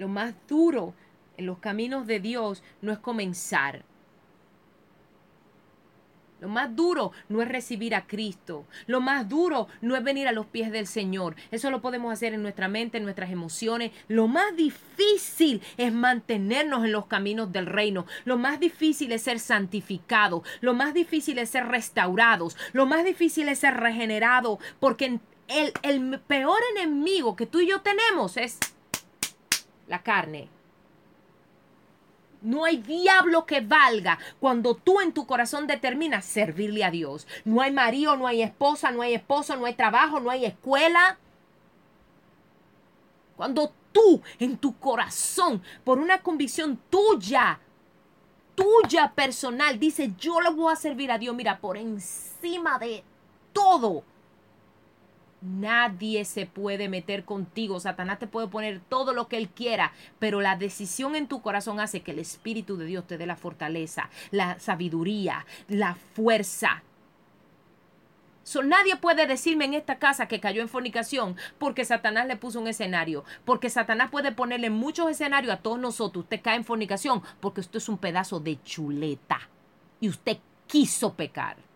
Lo más duro en los caminos de Dios no es comenzar. Lo más duro no es recibir a Cristo. Lo más duro no es venir a los pies del Señor. Eso lo podemos hacer en nuestra mente, en nuestras emociones. Lo más difícil es mantenernos en los caminos del reino. Lo más difícil es ser santificados. Lo más difícil es ser restaurados. Lo más difícil es ser regenerado. Porque el, el peor enemigo que tú y yo tenemos es la carne. No hay diablo que valga cuando tú en tu corazón determinas servirle a Dios. No hay marido, no hay esposa, no hay esposo, no hay trabajo, no hay escuela. Cuando tú en tu corazón, por una convicción tuya, tuya personal, dices, yo le voy a servir a Dios, mira, por encima de todo Nadie se puede meter contigo. Satanás te puede poner todo lo que él quiera, pero la decisión en tu corazón hace que el Espíritu de Dios te dé la fortaleza, la sabiduría, la fuerza. nadie puede decirme en esta casa que cayó en fornicación porque Satanás le puso un escenario. Porque Satanás puede ponerle muchos escenarios a todos nosotros. Usted cae en fornicación porque usted es un pedazo de chuleta. Y usted quiso pecar.